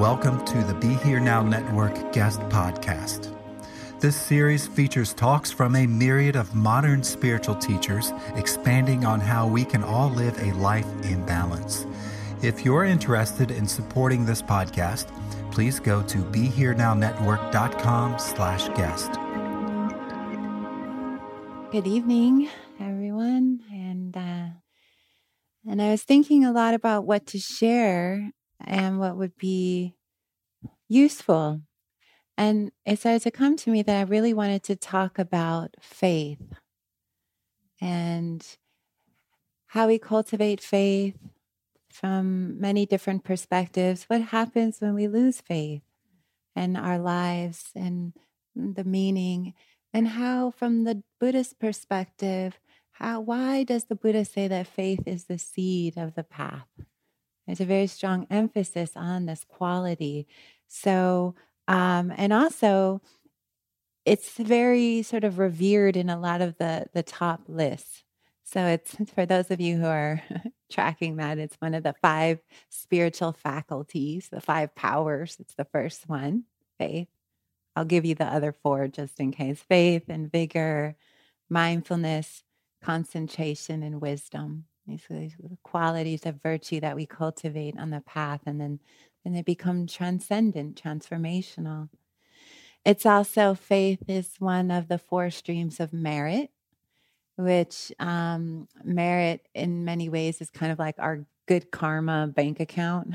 Welcome to the Be Here Now Network guest podcast. This series features talks from a myriad of modern spiritual teachers expanding on how we can all live a life in balance. If you're interested in supporting this podcast, please go to BeHereNowNetwork.com slash guest. Good evening, everyone. And uh, and I was thinking a lot about what to share and what would be useful. And it started to come to me that I really wanted to talk about faith and how we cultivate faith from many different perspectives. What happens when we lose faith in our lives and the meaning, and how, from the Buddhist perspective, how why does the Buddha say that faith is the seed of the path? There's a very strong emphasis on this quality. So, um, and also, it's very sort of revered in a lot of the the top lists. So it's for those of you who are tracking that, it's one of the five spiritual faculties, the five powers. It's the first one, faith. I'll give you the other four just in case faith and vigor, mindfulness, concentration, and wisdom. Are these qualities of virtue that we cultivate on the path, and then, then they become transcendent, transformational. It's also faith is one of the four streams of merit, which um, merit in many ways is kind of like our good karma bank account.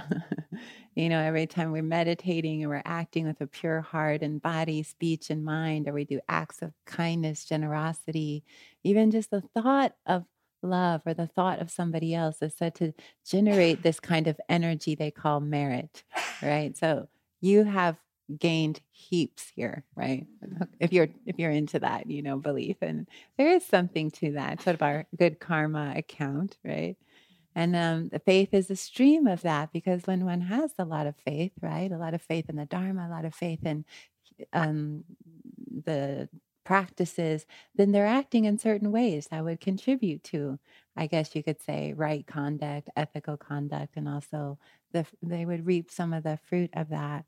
you know, every time we're meditating and we're acting with a pure heart and body, speech, and mind, or we do acts of kindness, generosity, even just the thought of love or the thought of somebody else is said to generate this kind of energy they call merit, right? So you have gained heaps here, right? If you're if you're into that, you know, belief, and there is something to that sort of our good karma account, right? And um, the faith is a stream of that because when one has a lot of faith, right, a lot of faith in the Dharma, a lot of faith in um, the practices, then they're acting in certain ways that would contribute to, I guess you could say, right conduct, ethical conduct, and also the, they would reap some of the fruit of that.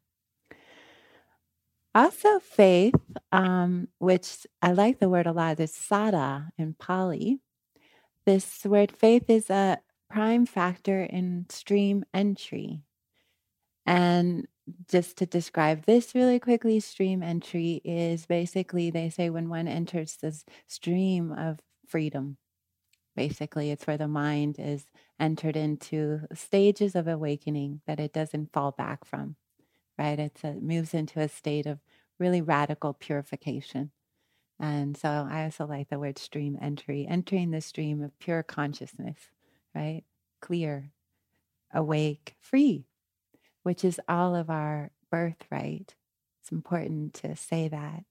Also, faith, um, which I like the word a lot, is saddha in Pali. This word faith is a prime factor in stream entry. And just to describe this really quickly, stream entry is basically, they say, when one enters this stream of freedom. Basically, it's where the mind is entered into stages of awakening that it doesn't fall back from, right? It's a, it moves into a state of really radical purification. And so I also like the word stream entry, entering the stream of pure consciousness, right? Clear, awake, free which is all of our birthright. It's important to say that.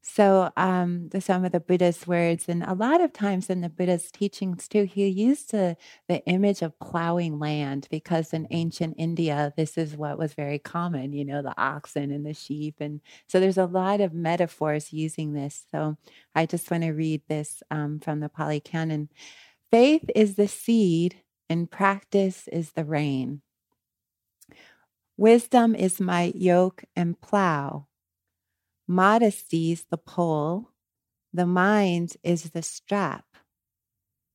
So, um, the, some of the Buddhist words, and a lot of times in the Buddhist teachings too, he used the, the image of plowing land because in ancient India, this is what was very common, you know, the oxen and the sheep. And so there's a lot of metaphors using this. So, I just want to read this um, from the Pali Canon. Faith is the seed, and practice is the rain. Wisdom is my yoke and plow. Modesty's the pole. The mind is the strap.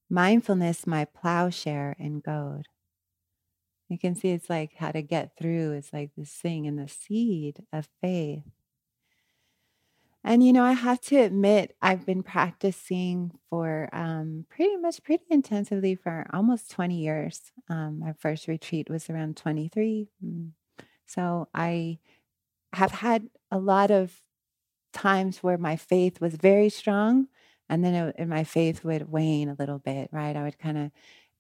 Mindfulness, my plowshare and goad. You can see it's like how to get through. It's like this thing in the seed of faith. And you know, I have to admit, I've been practicing for um, pretty much pretty intensively for almost 20 years. Um, my first retreat was around 23. So I have had a lot of times where my faith was very strong, and then it, and my faith would wane a little bit, right? I would kind of,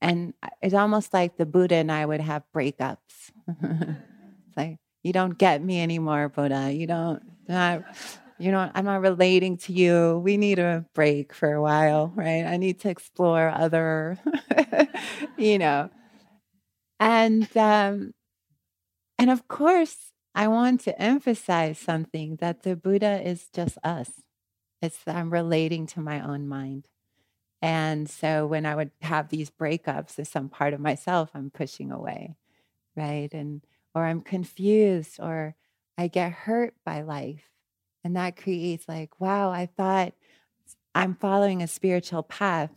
and it's almost like the Buddha and I would have breakups. it's like, you don't get me anymore, Buddha. You don't. Not, you know, I'm not relating to you. We need a break for a while, right? I need to explore other, you know. And um, and of course, I want to emphasize something that the Buddha is just us. It's I'm relating to my own mind. And so when I would have these breakups, there's some part of myself I'm pushing away, right? And or I'm confused or I get hurt by life and that creates like, wow, I thought I'm following a spiritual path.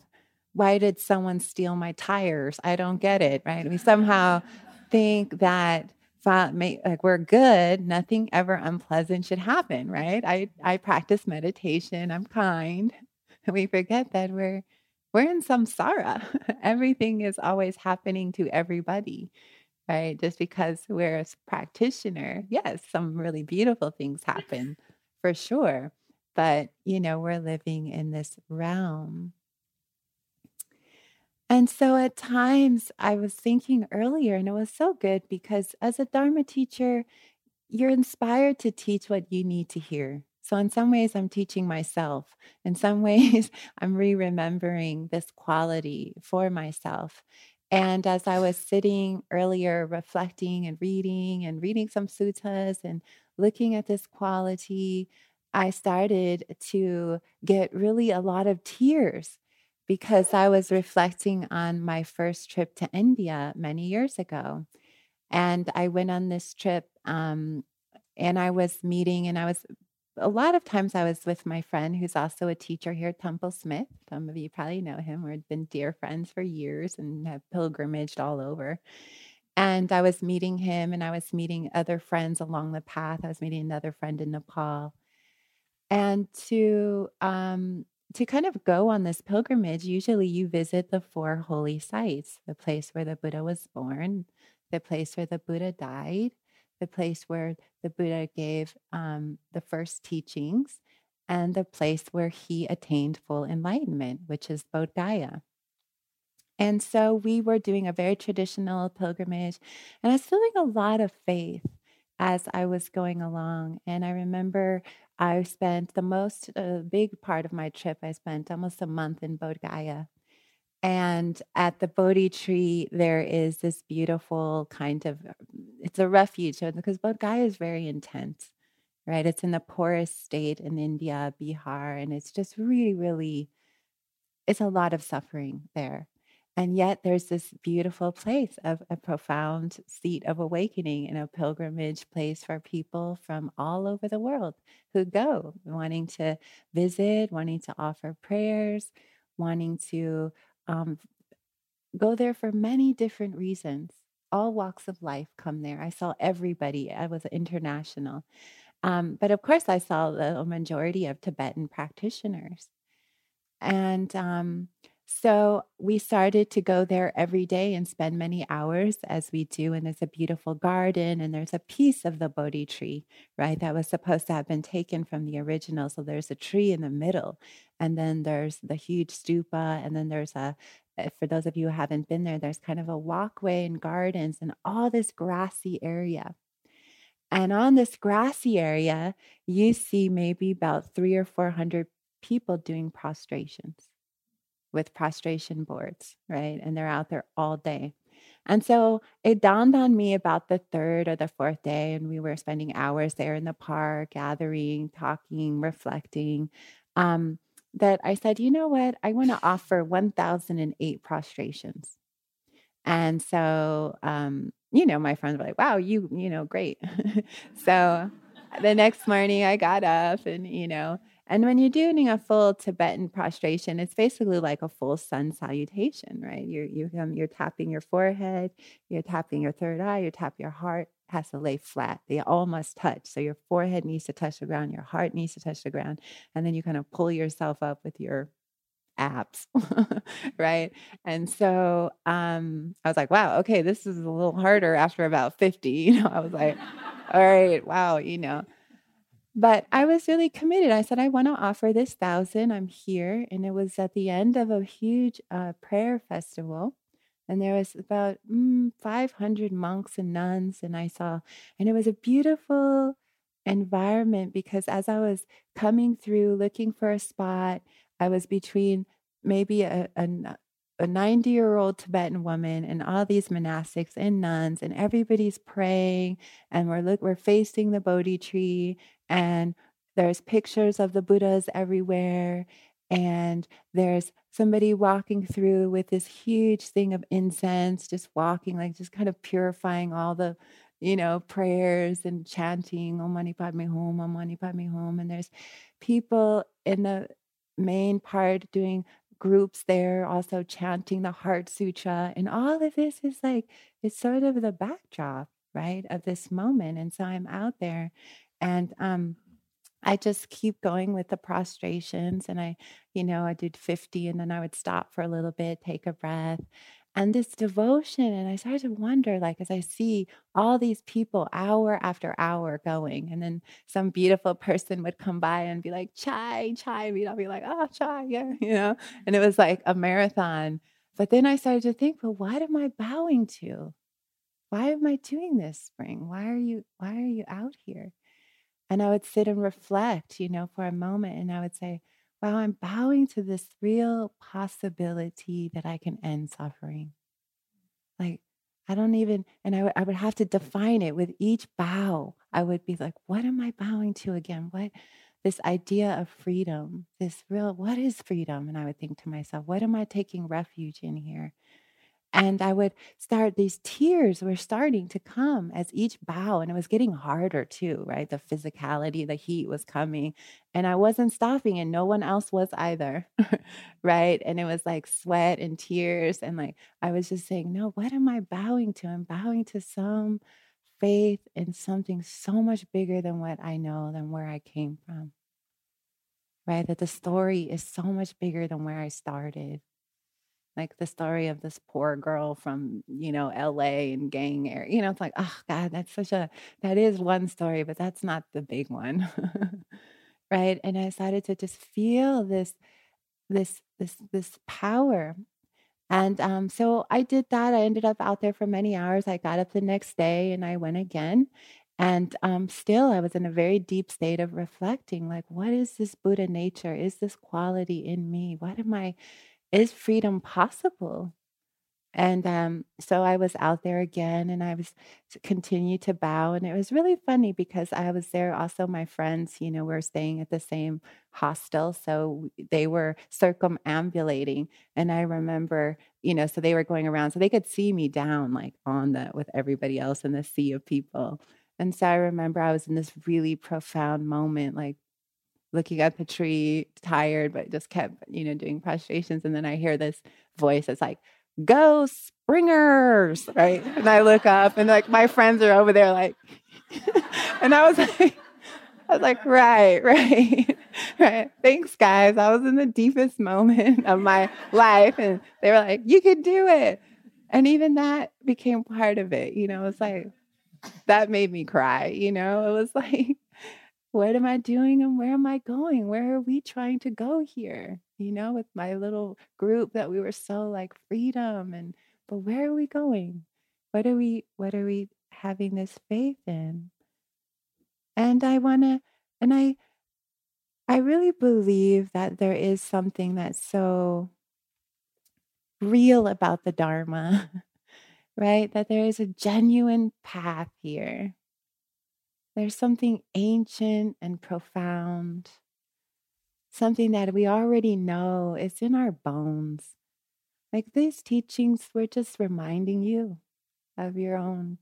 Why did someone steal my tires? I don't get it, right? We somehow think that like we're good, nothing ever unpleasant should happen, right? I I practice meditation, I'm kind. We forget that we're we're in samsara. Everything is always happening to everybody right? Just because we're a practitioner, yes, some really beautiful things happen for sure. But, you know, we're living in this realm. And so at times I was thinking earlier, and it was so good because as a Dharma teacher, you're inspired to teach what you need to hear. So, in some ways, I'm teaching myself. In some ways, I'm re remembering this quality for myself. And as I was sitting earlier, reflecting and reading and reading some suttas and looking at this quality, I started to get really a lot of tears because I was reflecting on my first trip to India many years ago. And I went on this trip um, and I was meeting, and I was a lot of times I was with my friend who's also a teacher here Tempel Smith. Some of you probably know him. We've been dear friends for years and have pilgrimaged all over. And I was meeting him and I was meeting other friends along the path. I was meeting another friend in Nepal. And to um, to kind of go on this pilgrimage, usually you visit the four holy sites, the place where the Buddha was born, the place where the Buddha died, the place where the Buddha gave um, the first teachings, and the place where he attained full enlightenment, which is Bodh Gaya. And so we were doing a very traditional pilgrimage, and I was feeling a lot of faith as I was going along. And I remember I spent the most uh, big part of my trip, I spent almost a month in Bodh Gaya. And at the Bodhi tree, there is this beautiful kind of, it's a refuge because Bodh Gaya is very intense, right? It's in the poorest state in India, Bihar, and it's just really, really, it's a lot of suffering there. And yet there's this beautiful place of a profound seat of awakening and a pilgrimage place for people from all over the world who go wanting to visit, wanting to offer prayers, wanting to um, go there for many different reasons. All walks of life come there. I saw everybody. I was international. Um, but of course, I saw the majority of Tibetan practitioners. And um, so we started to go there every day and spend many hours as we do. And there's a beautiful garden and there's a piece of the Bodhi tree, right? That was supposed to have been taken from the original. So there's a tree in the middle. And then there's the huge stupa. And then there's a, eh, for those of you who haven't been there, there's kind of a walkway and gardens and all this grassy area. And on this grassy area, you see maybe about three or 400 people doing prostrations with prostration boards, right? And they're out there all day. And so it dawned on me about the third or the fourth day, and we were spending hours there in the park, gathering, talking, reflecting. Um, that I said, you know what? I want to offer 1,008 prostrations. And so um, you know, my friends were like, wow, you, you know, great. so the next morning I got up and, you know, and when you're doing a full Tibetan prostration, it's basically like a full sun salutation, right? You're you you're tapping your forehead, you're tapping your third eye, you're tapping your heart has to lay flat. They all must touch. So your forehead needs to touch the ground, your heart needs to touch the ground, and then you kind of pull yourself up with your abs, right? And so um, I was like, wow, okay, this is a little harder after about 50. You know, I was like, all right, wow, you know. But I was really committed. I said, I want to offer this thousand. I'm here. And it was at the end of a huge uh, prayer festival. And there was about mm, 500 monks and nuns. And I saw, and it was a beautiful environment because as I was coming through looking for a spot, I was between maybe a, a, a 90 year old Tibetan woman and all these monastics and nuns, and everybody's praying, and we're look we're facing the Bodhi tree, and there's pictures of the Buddhas everywhere, and there's somebody walking through with this huge thing of incense, just walking, like just kind of purifying all the, you know, prayers and chanting Om Mani Padme Hum, Om Mani Padme Hum, and there's people in the main part doing groups there also chanting the heart sutra and all of this is like it's sort of the backdrop right of this moment and so i'm out there and um I just keep going with the prostrations and I, you know, I did 50 and then I would stop for a little bit, take a breath and this devotion and i started to wonder like as i see all these people hour after hour going and then some beautiful person would come by and be like chai chai and i'll be like oh chai yeah you know and it was like a marathon but then i started to think well what am i bowing to? Why am i doing this spring? Why are you why are you out here and i would sit and reflect you know for a moment and i would say wow, I'm bowing to this real possibility that I can end suffering. Like, I don't even, and I, w- I would have to mm. define it with each bow. I would be like, what am I bowing to again? What, this idea of freedom, this real, what is freedom? And I would think to myself, what am I taking refuge in here? And I would start, these tears were starting to come as each bow, and it was getting harder too, right? The physicality, the heat was coming, and I wasn't stopping, and no one else was either, right? And it was like sweat and tears. And like, I was just saying, no, what am I bowing to? I'm bowing to some faith in something so much bigger than what I know, than where I came from, right? That the story is so much bigger than where I started like the story of this poor girl from you know LA and gang area. You know, it's like, oh God, that's such a that is one story, but that's not the big one. right. And I decided to just feel this this this this power. And um, so I did that. I ended up out there for many hours. I got up the next day and I went again. And um, still, I was in a very deep state of reflecting like, what is this Buddha nature? Is this quality in me? What am I is freedom possible? And um, so I was out there again and I was continue to bow. And it was really funny because I was there also, my friends, you know, were staying at the same hostel. So they were circumambulating. And I remember, you know, so they were going around so they could see me down like on the with everybody else in the sea of people. And so I remember I was in this really profound moment, like looking at the tree, tired, but just kept, you know, doing prostrations. And then I hear this voice that's like, go springers, right? And I look up and like my friends are over there like, and I was like, I was like, right, right, right. Thanks, guys. I was in the deepest moment of my life. And they were like, you could do it. And even that became part of it. You know, it's like, that made me cry. You know, it was like, what am I doing and where am I going? Where are we trying to go here? You know, with my little group that we were so like freedom and but where are we going? What are we what are we having this faith in? And I want to and I I really believe that there is something that's so real about the dharma, right? That there is a genuine path here there's something ancient and profound, something that we already know. It's in our bones. Like these teachings, we're just reminding you of your own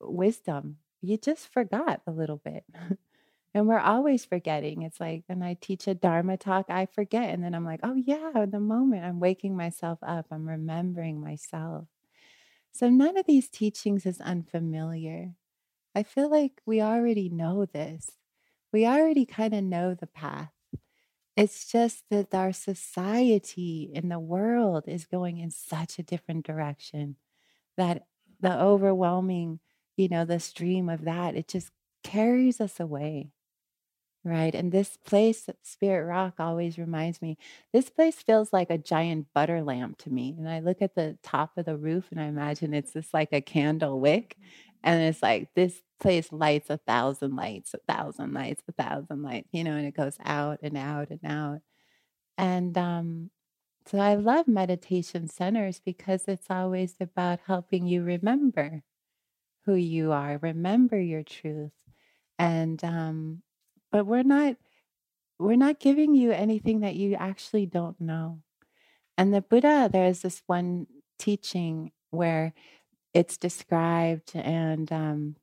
wisdom. You just forgot a little bit. and we're always forgetting. It's like when I teach a Dharma talk, I forget. And then I'm like, oh, yeah, the moment I'm waking myself up, I'm remembering myself. So none of these teachings is unfamiliar. I feel like we already know this. We already kind of know the path. It's just that our society and the world is going in such a different direction that the overwhelming, you know, the stream of that, it just carries us away. Right. And this place, Spirit Rock, always reminds me this place feels like a giant butter lamp to me. And I look at the top of the roof and I imagine it's just like a candle wick. And it's like this place lights a thousand lights, a thousand lights, a thousand lights, you know, and it goes out and out and out. And um, so I love meditation centers because it's always about helping you remember who you are, remember your truth. And um, but we're not we're not giving you anything that you actually don't know. And the Buddha, there's this one teaching where it's described and um,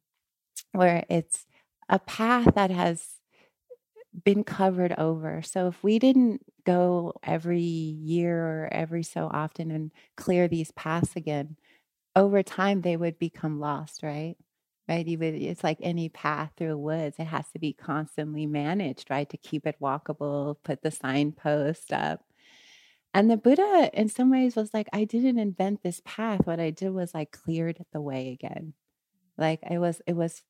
where it's a path that has been covered over. So if we didn't go every year or every so often and clear these paths again, over time they would become lost, right? Right? You would, it's like any path through woods. It has to be constantly managed, right? To keep it walkable, put the signpost up. And the Buddha, in some ways, was like, I didn't invent this path. What I did was I cleared the way again. Like I was, it was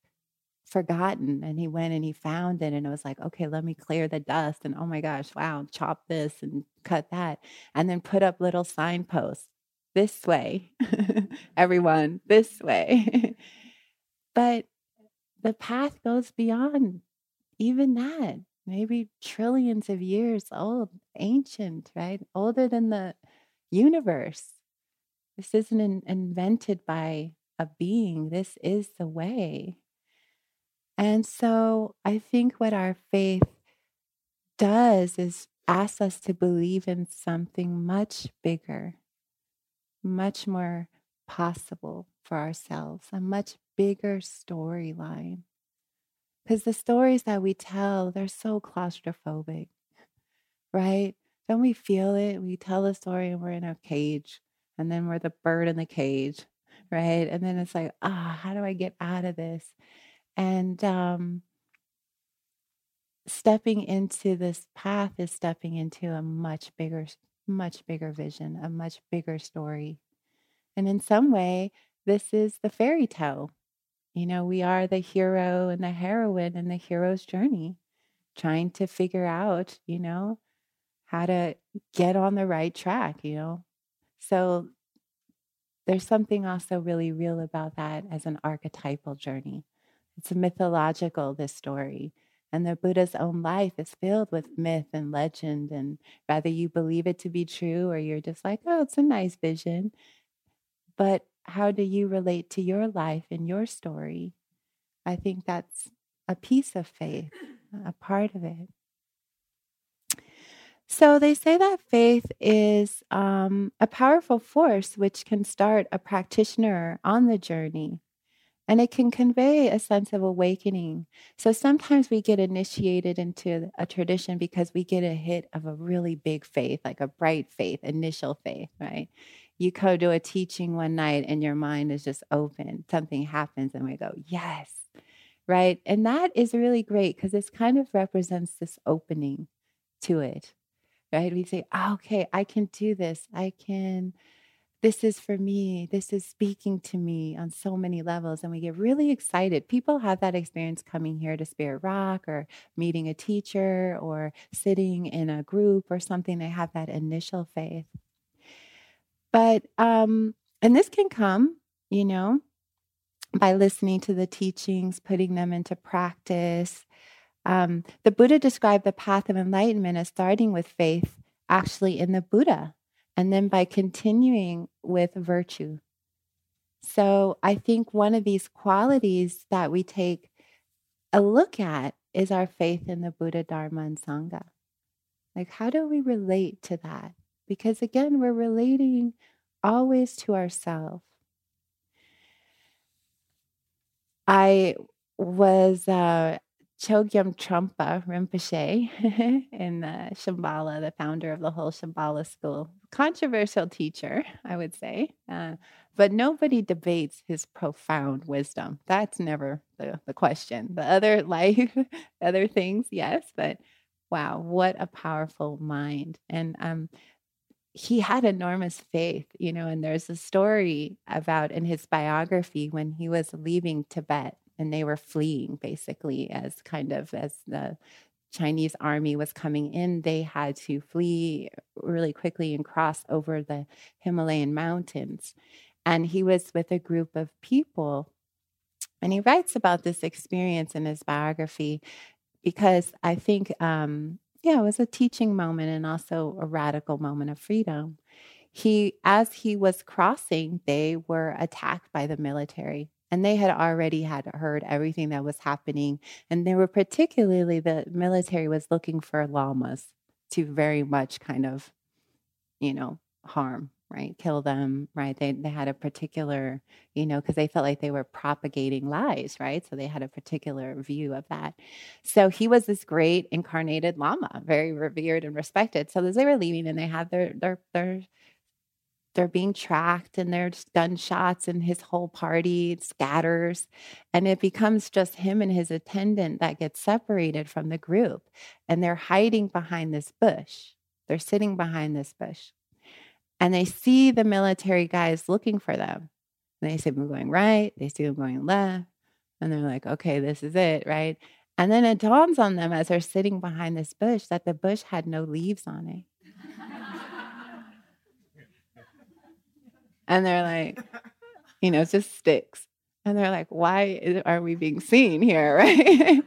forgotten. And he went and he found it. And it was like, okay, let me clear the dust. And oh my gosh, wow, chop this and cut that. And then put up little signposts this way, everyone, this way. but the path goes beyond even that maybe trillions of years old, ancient, right? Older than the universe. This isn't in, invented by a being, this is the way. And so I think what our faith does is ask us to believe in something much bigger, much more possible for ourselves, a much bigger storyline. Because the stories that we tell, they're so claustrophobic, right? Don't we feel it? We tell a story and we're in a cage, and then we're the bird in the cage, right? And then it's like, ah, how do I get out of this? And um, stepping into this path is stepping into a much bigger, much bigger vision, a much bigger story. And in some way, this is the fairy tale you know, we are the hero and the heroine in the hero's journey, trying to figure out, you know, how to get on the right track, you know. So there's something also really real about that as an archetypal journey. It's mythological, this story. And the Buddha's own life is filled with myth and legend. And whether you believe it to be true or you're just like, oh, it's a nice vision. But how do you relate to your life and your story? I think that's a piece of faith, a part of it. So they say that faith is um, a powerful force which can start a practitioner on the journey and it can convey a sense of awakening. So sometimes we get initiated into a tradition because we get a hit of a really big faith, like a bright faith, initial faith, right? You go to a teaching one night and your mind is just open. Something happens and we go, yes, right? And that is really great because this kind of represents this opening to it, right? We say, oh, okay, I can do this. I can, this is for me. This is speaking to me on so many levels. And we get really excited. People have that experience coming here to Spirit Rock or meeting a teacher or sitting in a group or something. They have that initial faith. But, um, and this can come, you know, by listening to the teachings, putting them into practice. Um, the Buddha described the path of enlightenment as starting with faith actually in the Buddha and then by continuing with virtue. So I think one of these qualities that we take a look at is our faith in the Buddha, Dharma, and Sangha. Like, how do we relate to that? Because again, we're relating always to ourselves. I was uh, Chogyam Trungpa Rinpoche in the Shambhala, the founder of the whole Shambhala school. Controversial teacher, I would say, uh, but nobody debates his profound wisdom. That's never the, the question. The other life, other things, yes, but wow, what a powerful mind. And um, he had enormous faith, you know, and there's a story about in his biography when he was leaving Tibet and they were fleeing basically as kind of as the Chinese army was coming in, they had to flee really quickly and cross over the Himalayan mountains. And he was with a group of people. And he writes about this experience in his biography because I think um, yeah, it was a teaching moment and also a radical moment of freedom. He, as he was crossing, they were attacked by the military and they had already had heard everything that was happening and they were particularly the military was looking for lamas to very much kind of you know harm right kill them right they they had a particular you know because they felt like they were propagating lies right so they had a particular view of that. So he was this great incarnated lama very revered and respected. So as they were leaving and they had their their their they're being tracked and there's gunshots and his whole party scatters and it becomes just him and his attendant that gets separated from the group and they're hiding behind this bush. They're sitting behind this bush and they see the military guys looking for them. And they see them going right, they see them going left, and they're like, okay, this is it, right? And then it dawns on them as they're sitting behind this bush that the bush had no leaves on it. and they're like, you know, it's just sticks. And they're like, why are we being seen here, right?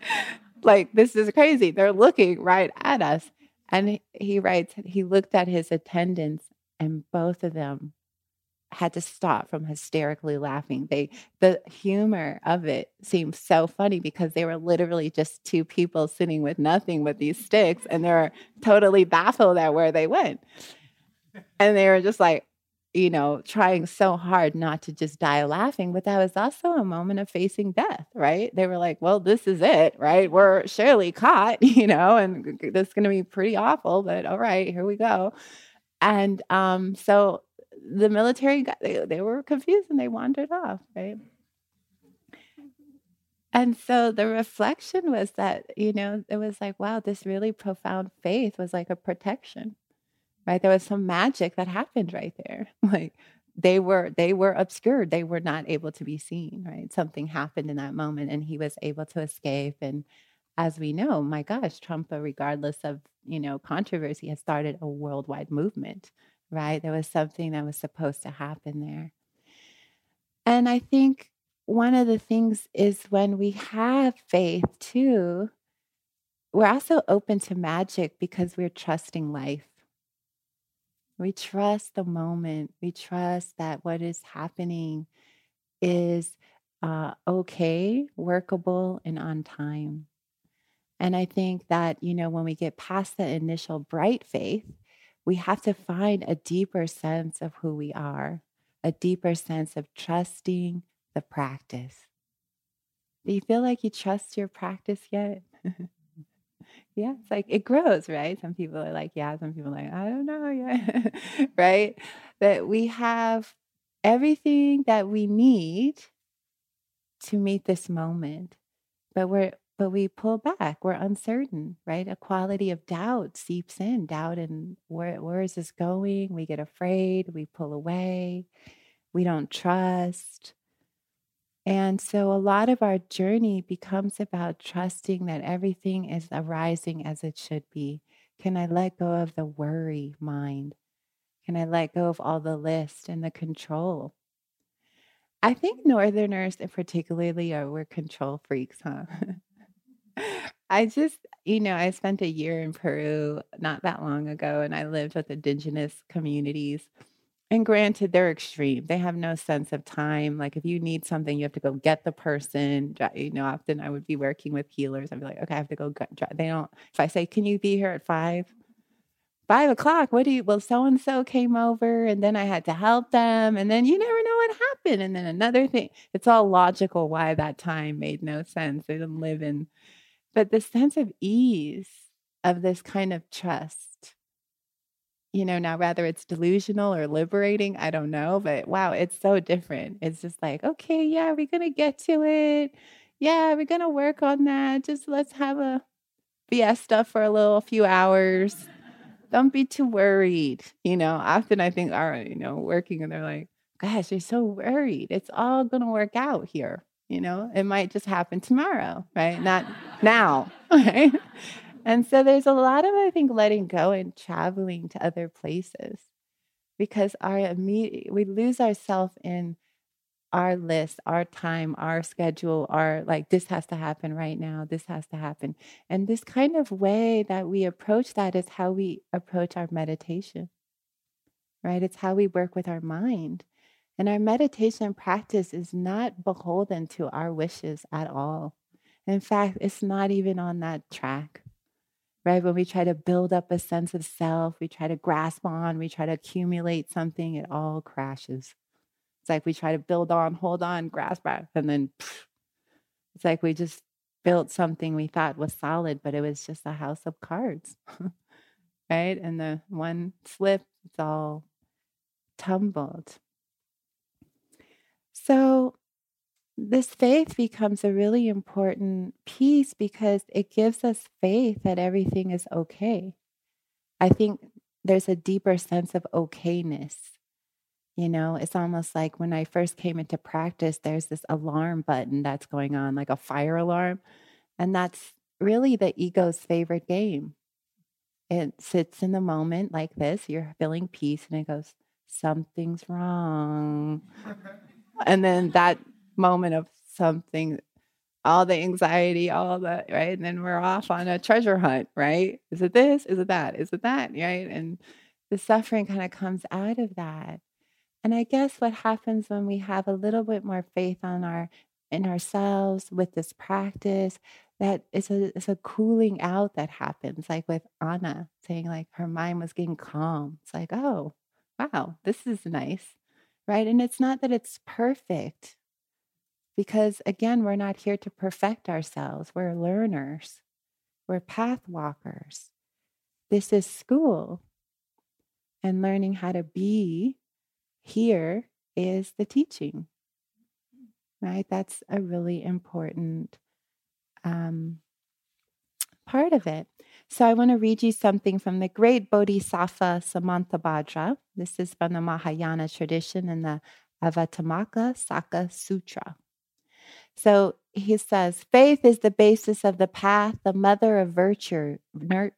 like, this is crazy. They're looking right at us. And he writes, he looked at his attendants and both of them had to stop from hysterically laughing. They the humor of it seemed so funny because they were literally just two people sitting with nothing but these sticks and they were totally baffled at where they went. And they were just like, you know, trying so hard not to just die laughing, but that was also a moment of facing death, right? They were like, well, this is it, right? We're surely caught, you know, and this is going to be pretty awful, but all right, here we go. And um, so the military got, they, they were confused and they wandered off, right? And so the reflection was that, you know, it was like, wow, this really profound faith was like a protection, right? There was some magic that happened right there. Like they were they were obscured. They were not able to be seen, right? Something happened in that moment and he was able to escape. And as we know, my gosh, Trungpa, regardless of you know, controversy has started a worldwide movement, right? There was something that was supposed to happen there. And I think one of the things is when we have faith too, we're also open to magic because we're trusting life. We trust the moment. We trust that what is happening is uh, okay, workable, and on time. And I think that, you know, when we get past the initial bright faith, we have to find a deeper sense of who we are, a deeper sense of trusting the practice. Do you feel like you trust your practice yet? yeah, it's like it grows, right? Some people are like, yeah, some people are like, I don't know yet, right? That we have everything that we need to meet this moment, but we're but we pull back. We're uncertain, right? A quality of doubt seeps in, doubt and where where is this going? We get afraid, we pull away, we don't trust. And so a lot of our journey becomes about trusting that everything is arising as it should be. Can I let go of the worry mind? Can I let go of all the list and the control? I think Northerners, particularly, are we're control freaks, huh? I just, you know, I spent a year in Peru not that long ago and I lived with indigenous communities. And granted, they're extreme. They have no sense of time. Like, if you need something, you have to go get the person. You know, often I would be working with healers. I'd be like, okay, I have to go. Get, they don't, if I say, can you be here at five? five o'clock. What do you, well, so and so came over and then I had to help them. And then you never know what happened. And then another thing, it's all logical why that time made no sense. They didn't live in, but the sense of ease of this kind of trust, you know, now whether it's delusional or liberating, I don't know, but wow, it's so different. It's just like, okay, yeah, we're to get to it. Yeah, we're to work on that. Just let's have a fiesta for a little few hours don't be too worried. You know, often I think, all right, you know, working and they're like, gosh, you're so worried. It's all to work out here. You know, it might just happen tomorrow, right? Not now, right? And so there's a lot of, I think, letting go and traveling to other places because our immediate, we lose ourselves in our list, our time, our schedule, our like, this has to happen right now, this has to happen. And this kind of way that we approach that is how we approach our meditation, right? It's how we work with our mind. And our meditation practice is not beholden to our wishes at all. In fact, it's not even on that track, right? When we try to build up a sense of self, we try to grasp on, we try to accumulate something, it all crashes it's like we try to build on, hold on, grasp on, and then pff, it's like we just built something we thought was solid, but it was just a house of cards. right? And the one slip, it's all tumbled. So this faith becomes a really important piece because it gives us faith that everything is okay. I think there's a deeper sense of okayness you know, it's almost like when I first came into practice, there's this alarm button that's going on, like a fire alarm. And that's really the ego's favorite game. It sits in the moment like this, you're feeling peace, and it goes, Something's wrong. and then that moment of something, all the anxiety, all the, right? And then we're off on a treasure hunt, right? Is it this? Is it that? Is it that? Right? And the suffering kind of comes out of that. And I guess what happens when we have a little bit more faith on our in ourselves with this practice, that it's a it's a cooling out that happens, like with Anna saying like her mind was getting calm. It's like, oh, wow, this is nice. Right. And it's not that it's perfect because again, we're not here to perfect ourselves. We're learners. We're path walkers. This is school and learning how to be here is the teaching, right? That's a really important um, part of it. So I want to read you something from the great Bodhisattva Samantabhadra. This is from the Mahayana tradition in the Avatamaka Saka Sutra. So he says, faith is the basis of the path, the mother of virtue, ner-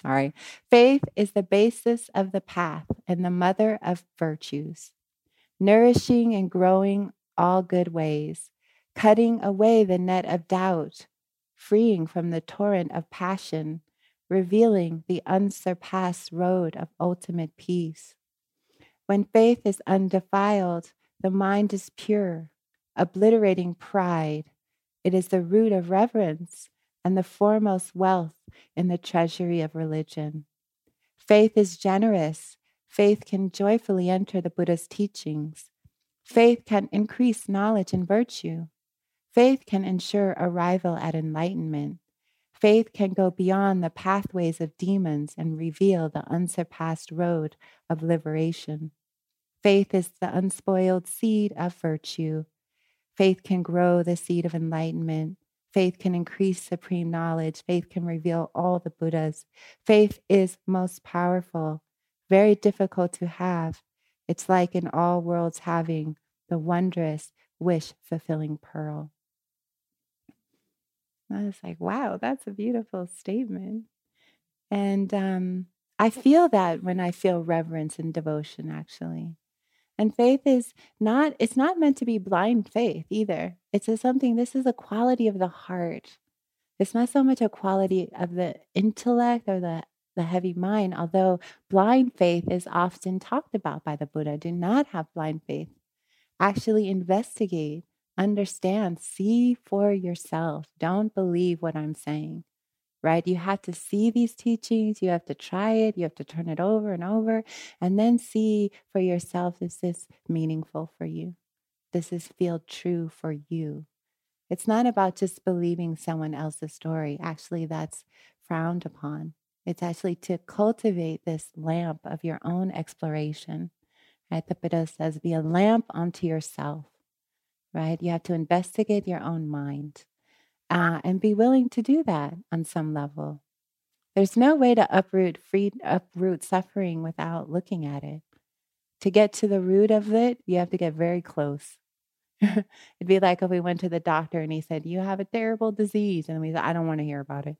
Sorry. Faith is the basis of the path and the mother of virtues, nourishing and growing all good ways, cutting away the net of doubt, freeing from the torrent of passion, revealing the unsurpassed road of ultimate peace. When faith is undefiled, the mind is pure, obliterating pride. It is the root of reverence and the foremost wealth in the treasury of religion. Faith is generous. Faith can joyfully enter the Buddha's teachings. Faith can increase knowledge and virtue. Faith can ensure arrival at enlightenment. Faith can go beyond the pathways of demons and reveal the unsurpassed road of liberation. Faith is the unspoiled seed of virtue. Faith can grow the seed of enlightenment. Faith can increase supreme knowledge. Faith can reveal all the Buddhas. Faith is most powerful, very difficult to have. It's like in all worlds having the wondrous wish fulfilling pearl. I was like, wow, that's a beautiful statement. And um, I feel that when I feel reverence and devotion, actually. And faith is not, it's not meant to be blind faith either. It's a something, this is a quality of the heart. It's not so much a quality of the intellect or the, the heavy mind, although blind faith is often talked about by the Buddha. Do not have blind faith. Actually investigate, understand, see for yourself. Don't believe what I'm saying. right? You have to see these teachings, you have to try it, you have to turn it over and over, and then see for yourself is this meaningful for you? Does this feel true for you? It's not about just believing someone else's story. Actually, that's frowned upon. It's actually to cultivate this lamp of your own exploration. Right? The Buddha says, be a lamp unto yourself, right? You have to investigate your own mind uh, and be willing to do that on some level. There's no way to uproot free uproot suffering without looking at it. To get to the root of it, you have to get very close. It'd be like if we went to the doctor and he said, "You have a terrible disease," and we said, "I don't want to hear about it.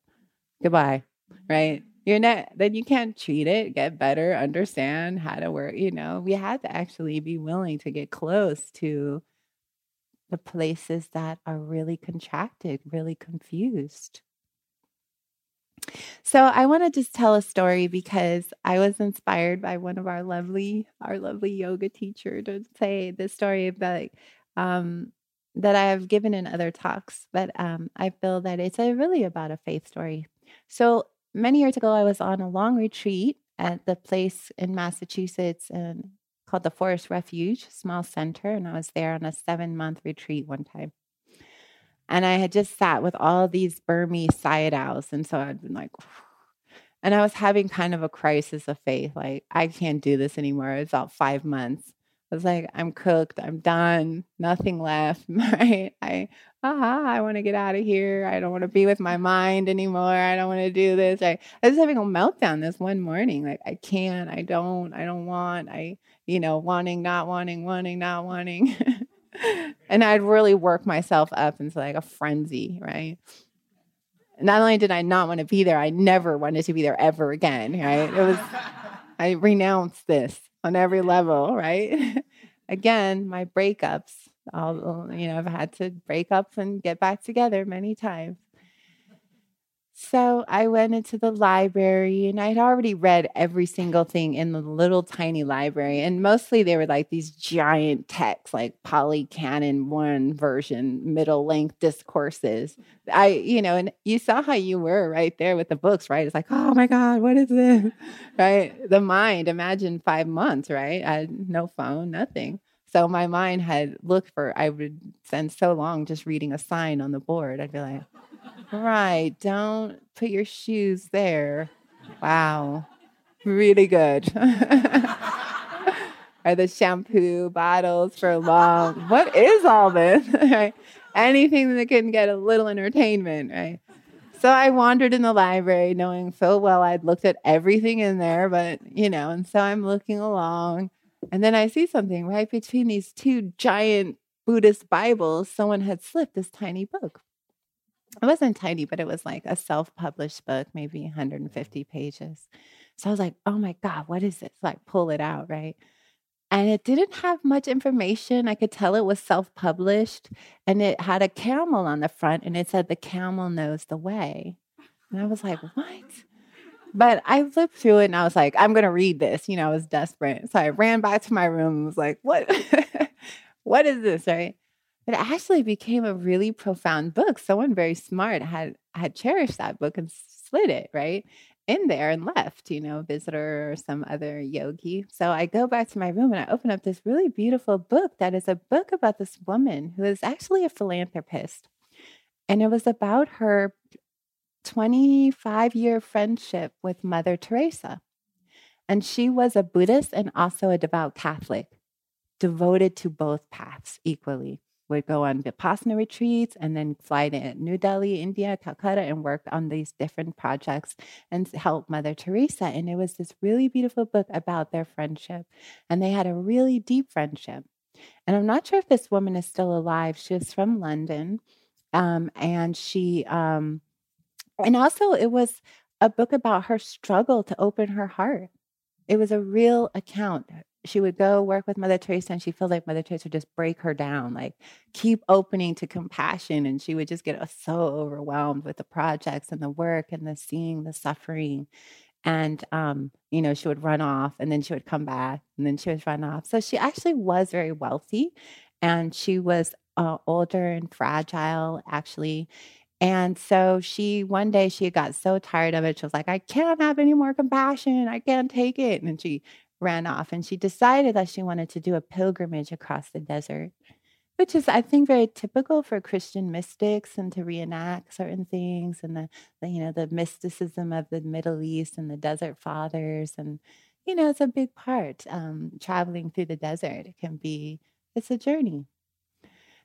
Goodbye." Right? You're not. Then you can't treat it, get better, understand how to work. You know, we had to actually be willing to get close to the places that are really contracted, really confused. So I want to just tell a story because I was inspired by one of our lovely, our lovely yoga teacher to say this story about um, that I have given in other talks, but um, I feel that it's a, really about a faith story. So many years ago, I was on a long retreat at the place in Massachusetts and called the Forest Refuge, small center, and I was there on a seven month retreat one time. And I had just sat with all these Burmese Sayadaws. And so I'd been like, and I was having kind of a crisis of faith. Like, I can't do this anymore. It's about five months. I was like, I'm cooked. I'm done. Nothing left. Right. I, ah, I want to get out of here. I don't want to be with my mind anymore. I don't want to do this. I, I was having a meltdown this one morning. Like, I can't. I don't. I don't want. I, you know, wanting, not wanting, wanting, not wanting. and I'd really work myself up into like a frenzy. Right. Not only did I not want to be there, I never wanted to be there ever again. Right. It was, I renounced this on every level, right? Again, my breakups, all you know, I've had to break up and get back together many times. So I went into the library and I'd already read every single thing in the little tiny library. And mostly they were like these giant texts, like Pali Canon one version, middle length discourses. I, you know, and you saw how you were right there with the books, right? It's like, oh my God, what is this? right? The mind, imagine five months, right? I had no phone, nothing. So my mind had looked for, I would spend so long just reading a sign on the board. I'd be like, Right. Don't put your shoes there. Wow. Really good. Are the shampoo bottles for long? What is all this? right? Anything that can get a little entertainment, right? So I wandered in the library knowing full well I'd looked at everything in there, but you know, and so I'm looking along. And then I see something right between these two giant Buddhist Bibles. Someone had slipped this tiny book it wasn't tiny, but it was like a self published book, maybe 150 pages. So I was like, oh my God, what is this? Like, pull it out, right? And it didn't have much information. I could tell it was self published and it had a camel on the front and it said, the camel knows the way. And I was like, what? But I flipped through it and I was like, I'm going to read this. You know, I was desperate. So I ran back to my room and was like, what? what is this, right? It actually became a really profound book. Someone very smart had had cherished that book and slid it right in there and left, you know, visitor or some other yogi. So I go back to my room and I open up this really beautiful book that is a book about this woman who is actually a philanthropist. And it was about her 25 year friendship with Mother Teresa. And she was a Buddhist and also a devout Catholic, devoted to both paths equally would go on Vipassana retreats and then fly to New Delhi, India, Calcutta, and work on these different projects and help Mother Teresa. And it was this really beautiful book about their friendship. And they had a really deep friendship. And I'm not sure if this woman is still alive. She was from London. Um, and she, um, and also it was a book about her struggle to open her heart. It was a real account she would go work with Mother Teresa and she felt like Mother Teresa would just break her down, like keep opening to compassion. And she would just get so overwhelmed with the projects and the work and the seeing the suffering. And, um, you know, she would run off and then she would come back and then she would run off. So she actually was very wealthy and she was uh, older and fragile, actually. And so she, one day, she got so tired of it. She was like, I can't have any more compassion. I can't take it. And she ran off and she decided that she wanted to do a pilgrimage across the desert, which is, I think, very typical for Christian mystics and to reenact certain things and the, the you know, the mysticism of the Middle East and the desert fathers. And, you know, it's a big part. Um, traveling through the desert it can be, it's a journey.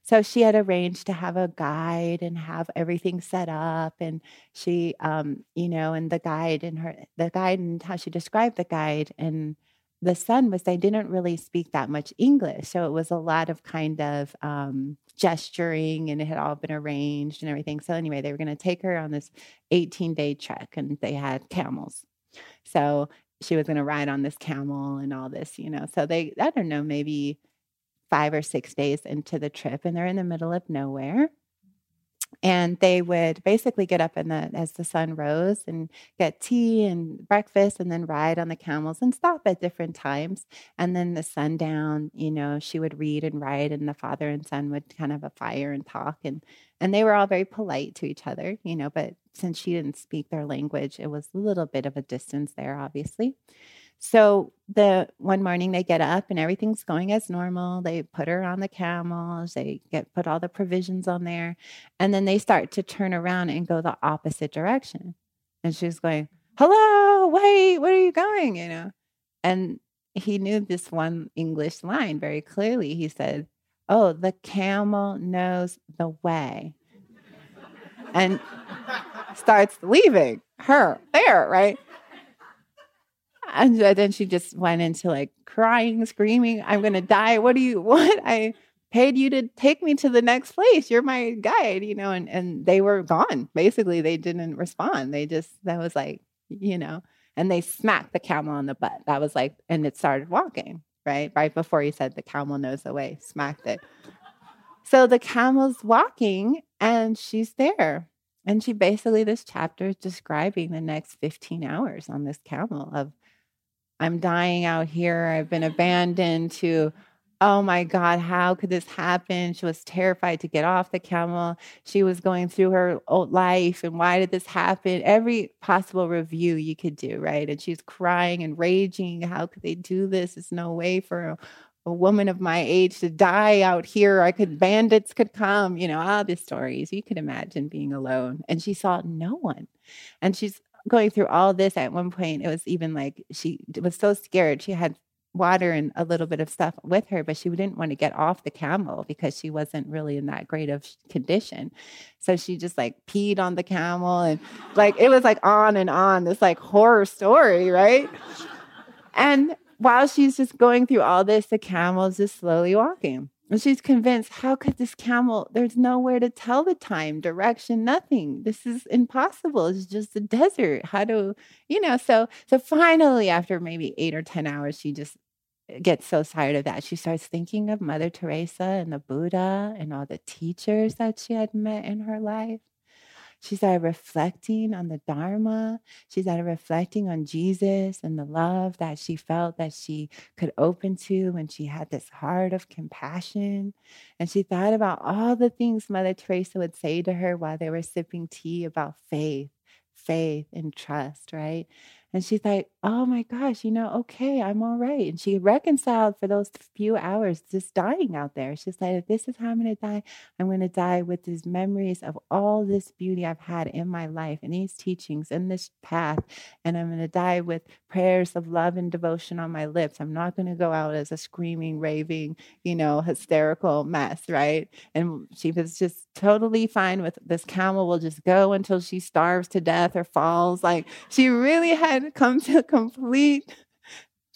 So she had arranged to have a guide and have everything set up. And she, um, you know, and the guide and her, the guide and how she described the guide and the son was they didn't really speak that much English. So it was a lot of kind of um, gesturing and it had all been arranged and everything. So anyway, they were going to take her on this 18 day trek and they had camels. So she was going to ride on this camel and all this, you know. So they, I don't know, maybe five or six days into the trip and they're in the middle of nowhere and they would basically get up in the as the sun rose and get tea and breakfast and then ride on the camels and stop at different times and then the sundown you know she would read and write and the father and son would kind of have a fire and talk and and they were all very polite to each other you know but since she didn't speak their language it was a little bit of a distance there obviously so the one morning they get up and everything's going as normal. They put her on the camels, they get put all the provisions on there, and then they start to turn around and go the opposite direction. And she's going, Hello, wait, where are you going? You know? And he knew this one English line very clearly. He said, Oh, the camel knows the way. and starts leaving her there, right? And then she just went into like crying, screaming, I'm going to die. What do you want? I paid you to take me to the next place. You're my guide, you know, and, and they were gone. Basically, they didn't respond. They just, that was like, you know, and they smacked the camel on the butt. That was like, and it started walking, right? Right before he said the camel knows the way, smacked it. So the camel's walking and she's there. And she basically, this chapter is describing the next 15 hours on this camel of I'm dying out here. I've been abandoned to, oh my God, how could this happen? She was terrified to get off the camel. She was going through her old life and why did this happen? Every possible review you could do, right? And she's crying and raging. How could they do this? It's no way for a, a woman of my age to die out here. I could, bandits could come, you know, all these stories. You could imagine being alone. And she saw no one. And she's going through all this at one point, it was even like she was so scared. She had water and a little bit of stuff with her, but she didn't want to get off the camel because she wasn't really in that great of condition. So she just like peed on the camel and like it was like on and on, this like horror story, right? And while she's just going through all this, the camel's just slowly walking. And she's convinced, how could this camel? There's nowhere to tell the time, direction, nothing. This is impossible. It's just a desert. How do you know? So so finally, after maybe eight or ten hours, she just eh, gets so tired of that. She starts thinking of Mother Teresa and the Buddha and all the teachers that she had met in her life. She started reflecting on the Dharma. She started reflecting on Jesus and the love that she felt that she could open to when she had this heart of compassion. And she thought about all the things Mother Teresa would say to her while they were sipping tea about faith, faith, and trust, right? And she's like, oh my gosh, you know, okay, I'm all right. And she reconciled for those few hours just dying out there. She's like, if this is how I'm going to die, I'm going to die with these memories of all this beauty I've had in my life and these teachings and this path. And I'm going to die with prayers of love and devotion on my lips. I'm not going to go out as a screaming, raving, you know, hysterical mess, right? And she was just totally fine with this camel will just go until she starves to death or falls. Like she really had come to complete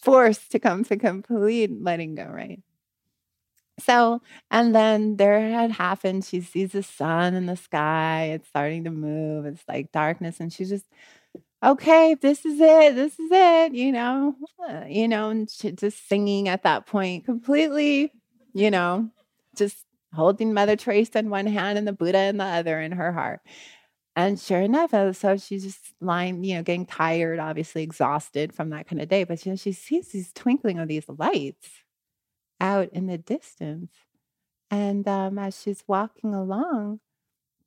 force to come to complete letting go, right? So, and then there had happened, she sees the sun in the sky, it's starting to move, it's like darkness, and she's just, okay, this is it, this is it, you know, you know, and she just singing at that point, completely, you know, just holding Mother Teresa in one hand and the Buddha in the other in her heart. And sure enough, uh, so she's just lying, you know, getting tired, obviously exhausted from that kind of day. But you know, she sees these twinkling of these lights out in the distance. And um, as she's walking along,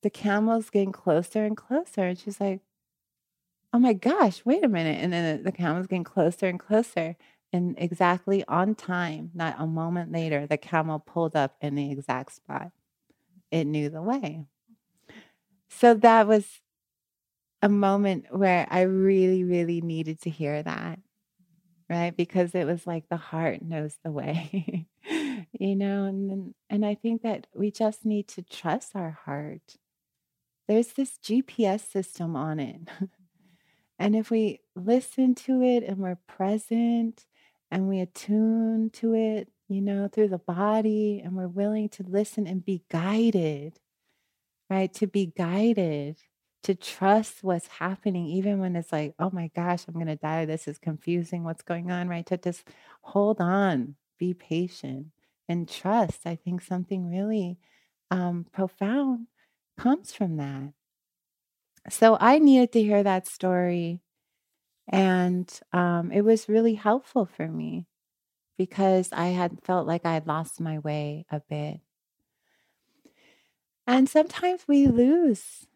the camel's getting closer and closer. And she's like, oh my gosh, wait a minute. And then the, the camel's getting closer and closer. And exactly on time, not a moment later, the camel pulled up in the exact spot. It knew the way. So that was a moment where I really, really needed to hear that, right? Because it was like the heart knows the way, you know. And and I think that we just need to trust our heart. There's this GPS system on it, and if we listen to it and we're present and we attune to it, you know, through the body, and we're willing to listen and be guided, right? To be guided to trust what's happening, even when it's like, oh my gosh, I'm going to die. This is confusing. What's going on, right? To just hold on, be patient, and trust. I think something really um, profound comes from that. So I needed to hear that story. And um, it was really helpful for me because I had felt like I had lost my way a bit. And sometimes we lose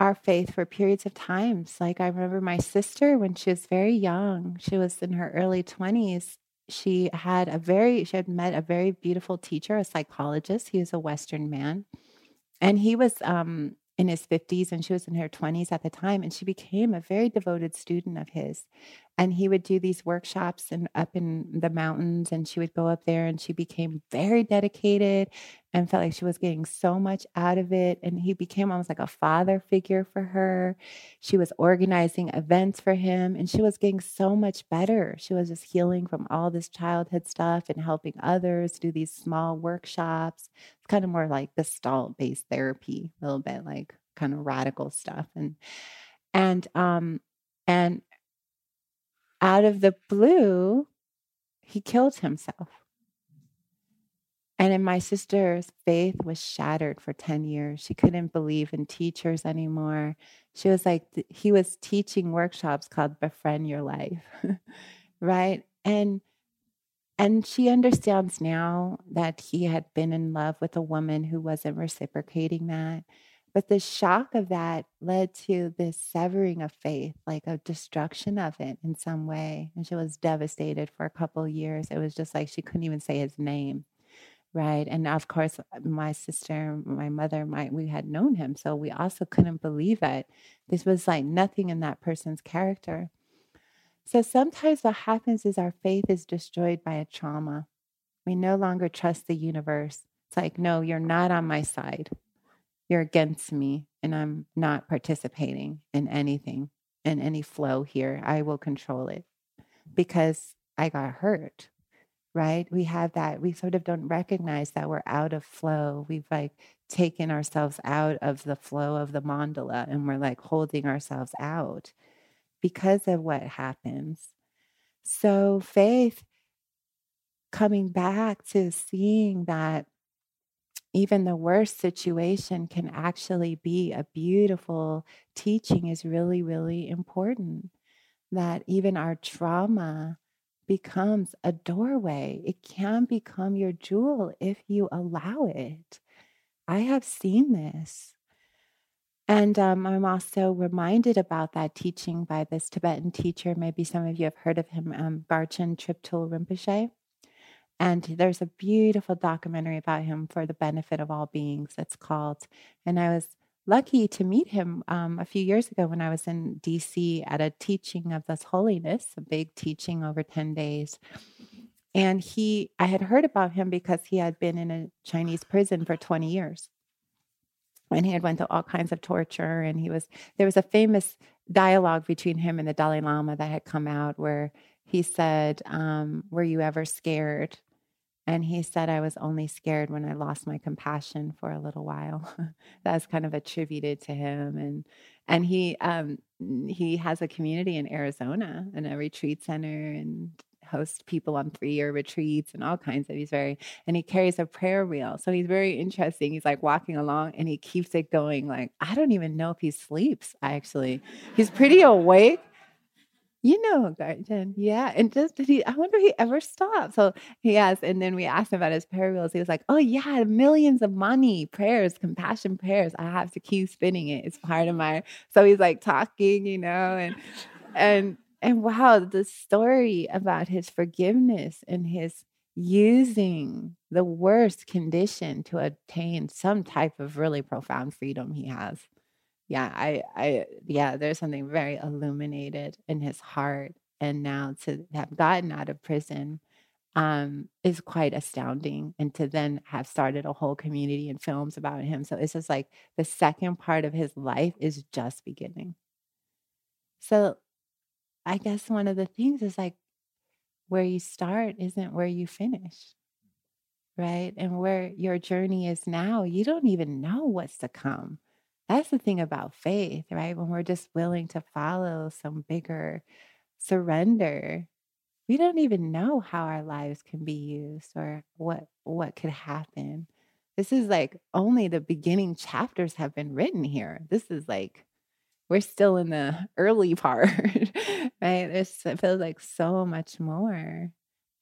our faith for periods of times. Like I remember my sister when she was very young, she was in her early 20s. She had a very, she had met a very beautiful teacher, a psychologist. He was a Western man. And he was um, in his 50s and she was in her 20s at the time. And she became a very devoted student of his and he would do these workshops and up in the mountains and she would go up there and she became very dedicated and felt like she was getting so much out of it and he became almost like a father figure for her. She was organizing events for him and she was getting so much better. She was just healing from all this childhood stuff and helping others do these small workshops. It's kind of more like gestalt based therapy a little bit like kind of radical stuff and and um and out of the blue, he killed himself. And in my sister's faith was shattered for 10 years. She couldn't believe in teachers anymore. She was like, he was teaching workshops called Befriend Your Life, right? And and she understands now that he had been in love with a woman who wasn't reciprocating that. But the shock of that led to this severing of faith, like a destruction of it in some way. And she was devastated for a couple years. It was just like she couldn't even say his name. Right. And of course, uh, my sister, my mother, my we had known him. So we also couldn't believe it. This was like nothing in that person's character. So sometimes what happens is our faith is destroyed by a trauma. We no longer trust the universe. It's like, no, you're not on my side you're against me and I'm not participating in anything, in any flow here. I will control it because I got hurt, right? We have that. We sort of don't recognize that we're out of flow. We've like taken ourselves out of the flow of the mandala and we're like holding ourselves out because of what happens. So, faith coming back to seeing that even the worst situation can actually be a beautiful teaching is really, really important. That even our trauma becomes a doorway. It can become your jewel if you allow it. I have seen this. And um, I'm also reminded about that teaching by this Tibetan teacher. Maybe some of you have heard of him, um, Garchen Triptrul Rinpoche. And there's a beautiful documentary about him for the benefit of all beings that's called. And I was lucky to meet him um, a few years ago when I was in DC at a teaching of this holiness, a big teaching over 10 days. And he, I had heard about him because he had been in a Chinese prison for 20 years. And he had went to all kinds of torture. And he was, there was a famous dialogue between him and the Dalai Lama that had come out where he said, um, Were you ever scared? And he said, I was only scared when I lost my compassion for a little while. That's kind of attributed to him. And and he um, he has a community in Arizona and a retreat center and hosts people on three year retreats and all kinds of he's very and he carries a prayer wheel so he's very interesting he's like walking along and he keeps it going like i don't even know if he sleeps actually he's pretty awake You know, Garchen. Yeah. And just did he I wonder if he ever stopped. So he asked, and then we asked him about his prayer wheels. He was like, Oh yeah, millions of money, prayers, compassion prayers. I have to keep spinning it. It's part of my so he's like talking, you know, and and and wow, the story about his forgiveness and his using the worst condition to attain some type of really profound freedom he has. Yeah, I I yeah, there's something very illuminated in his heart, and now to have gotten out of prison, um, is quite astounding, and to then have started a whole community and films about him, so it's just like the second part of his life is just beginning. So, I guess one of the things is, like, where you start isn't where you finish, right? And where your journey is now, you don't even know what's to come. That's the thing about faith, right? When we're just willing to follow some bigger surrender, we don't even know how our lives can be used or what what could happen. This is like only the beginning chapters have been written here. This is like we're still in the early part, right? It feels like so much more.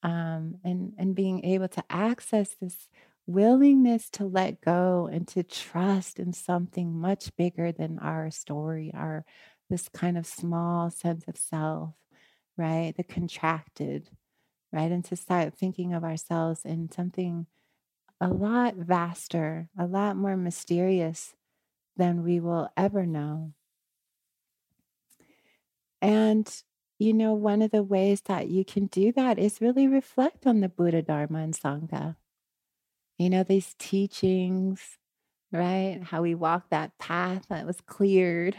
Um, and and being able to access this willingness to let go and to trust in something much bigger than our story, our this kind of small sense of self, right? The contracted, right? And to start thinking of ourselves in something a lot vaster, a lot more mysterious than we will ever know. And, you know, one of the ways that you can do that is really reflect on the Buddha, Dharma, and Sangha. You know, these teachings, right? How we walk that path that was cleared,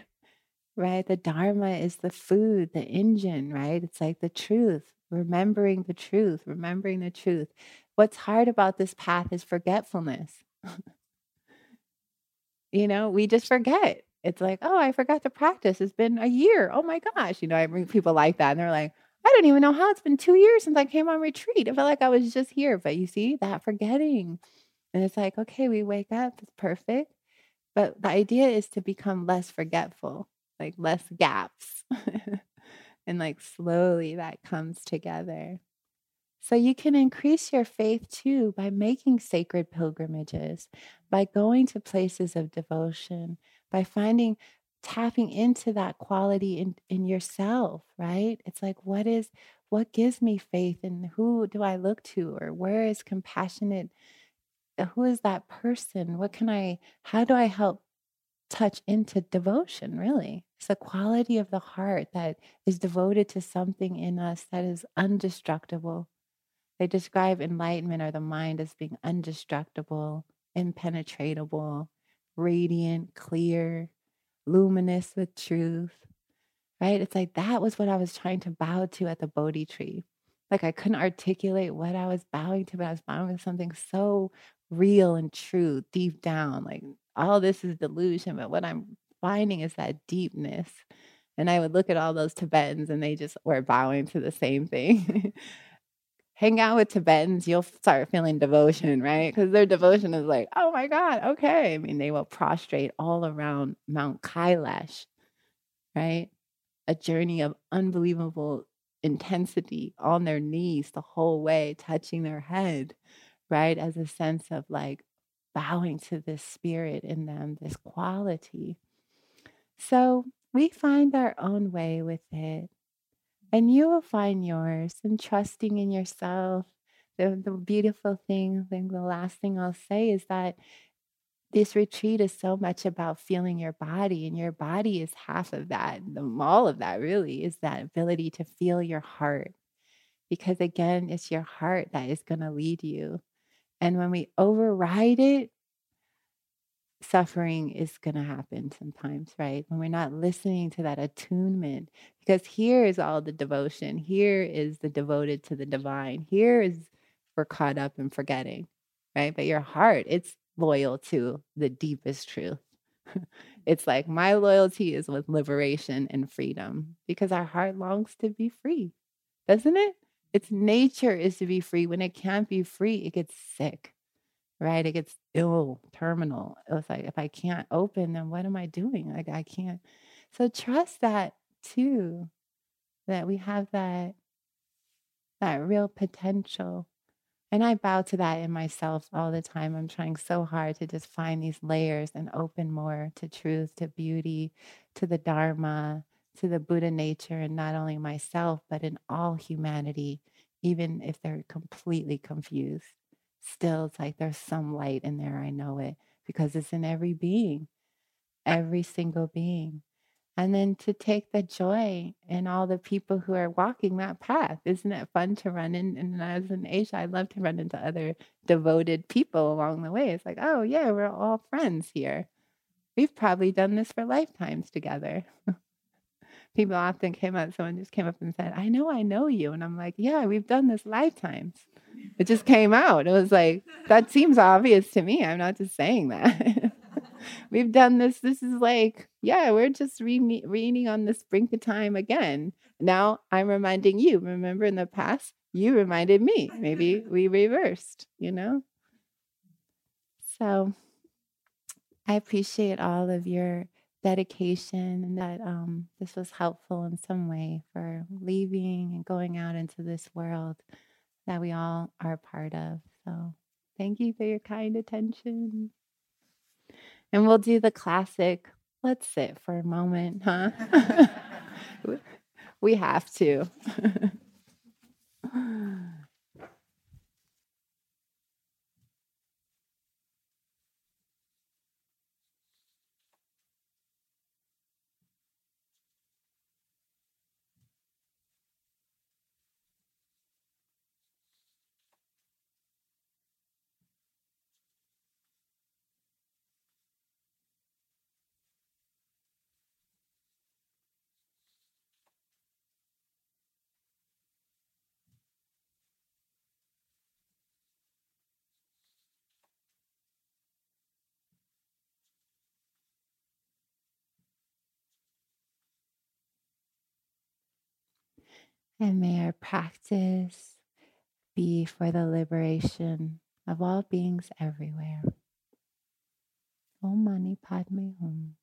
right? The Dharma is the food, the engine, right? It's like the truth, remembering the truth, remembering the truth. What's hard about this path is forgetfulness. you know, we just forget. It's like, oh, I forgot to practice. It's been a year. Oh my gosh. You know, I bring people like that and they're like, I don't even know how it's been two years since I came on retreat. I felt like I was just here. But you see, that forgetting. And it's like, okay, we wake up, it's perfect. But the idea is to become less forgetful, like less gaps. and like slowly that comes together. So you can increase your faith too by making sacred pilgrimages, by going to places of devotion, by finding tapping into that quality in in yourself, right? It's like what is what gives me faith and who do I look to or where is compassionate uh, who is that person? What can I how do I help touch into devotion really? It's the quality of the heart that is devoted to something in us that is undestructible they describe enlightenment or the mind as being undestructible, impenetrable, radiant, clear, luminous with truth, right? It's like that was what I was trying to bow to at the Bodhi tree. Like I couldn't articulate what I was bowing to, but I was bowing to something so real and true deep down. Like all this is delusion, but what I'm finding is that deepness. And I would look at all those Tibetans and they just were bowing to the same thing. hang out with Tibetans, you'll start feeling devotion, right? Because their devotion is like, oh my God, okay. I mean, they will prostrate all around Mount Kailash, right? A journey of unbelievable intensity on their knees the whole way, touching their head, right? As a sense of like bowing to this spirit in them, this quality. So we find our own way with it and you will find yours and trusting in yourself. The, the beautiful thing, then the last thing I'll say is that this retreat is so much about feeling your body, and your body is half of that. The, all of that really is that ability to feel your heart. Because again, it's your heart that is going to lead you. And when we override it, suffering is going to happen sometimes, right? When we're not listening to that attunement, because here is all the devotion. Here is the devoted to the divine. Here is we're caught up in forgetting, right? But your heart, it's loyal to the deepest truth. it's like my loyalty is with liberation and freedom because our heart longs to be free, doesn't it? Its nature is to be free. When it can't be free, it gets sick right? It gets ill, terminal. It's like if I can't open, then what am I doing? Like I can't. So trust that too. that we have that that real potential. And I bow to that in myself all the time. I'm trying so hard to just find these layers and open more to truth, to beauty, to the Dharma, to the Buddha nature, and not only myself, but in all humanity, even if they're completely confused. Still, it's like there's some light in there. I know it because it's in every being, every single being and then to take the joy in all the people who are walking that path. Isn't it fun to run in? And as in Asia, I love to run into other devoted people along the way. It's like, oh, yeah, we're all friends here. We've probably done this for lifetimes together. people often came up, someone just came up and said, I know I know you. And I'm like, yeah, we've done this lifetimes. It just came out. It was like, that seems obvious to me. I'm not just saying that. we've done this. This is like, yeah, we're just re- reading on this brink of time again. Now I'm reminding you. Remember in the past, you reminded me. Maybe we reversed, you know? So I appreciate all of your dedication and that um, this was helpful in some way for leaving and going out into this world that we all are part of. So thank you for your kind attention. And we'll do the classic, let's sit for a moment, huh? we have to. And may our practice be for the liberation of all beings everywhere. Om Mani Padme Hum.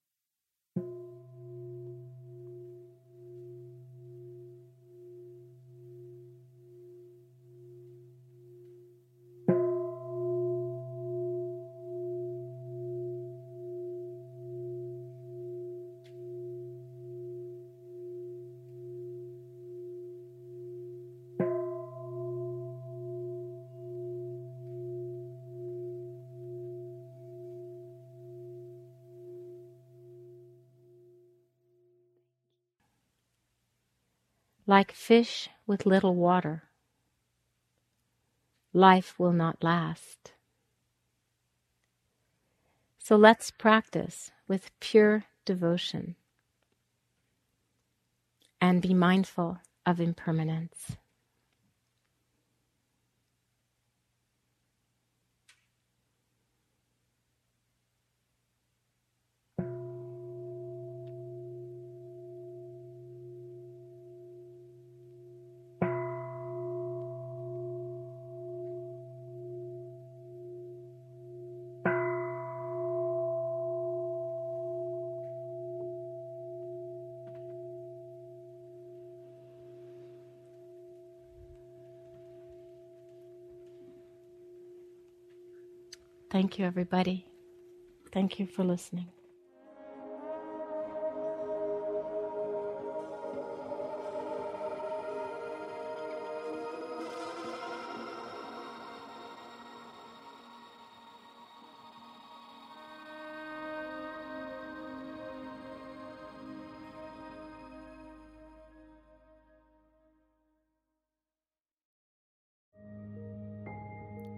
Like fish with little water. Life will not last. So let's practice with pure devotion and be mindful of impermanence. Thank you, everybody. Thank you for listening.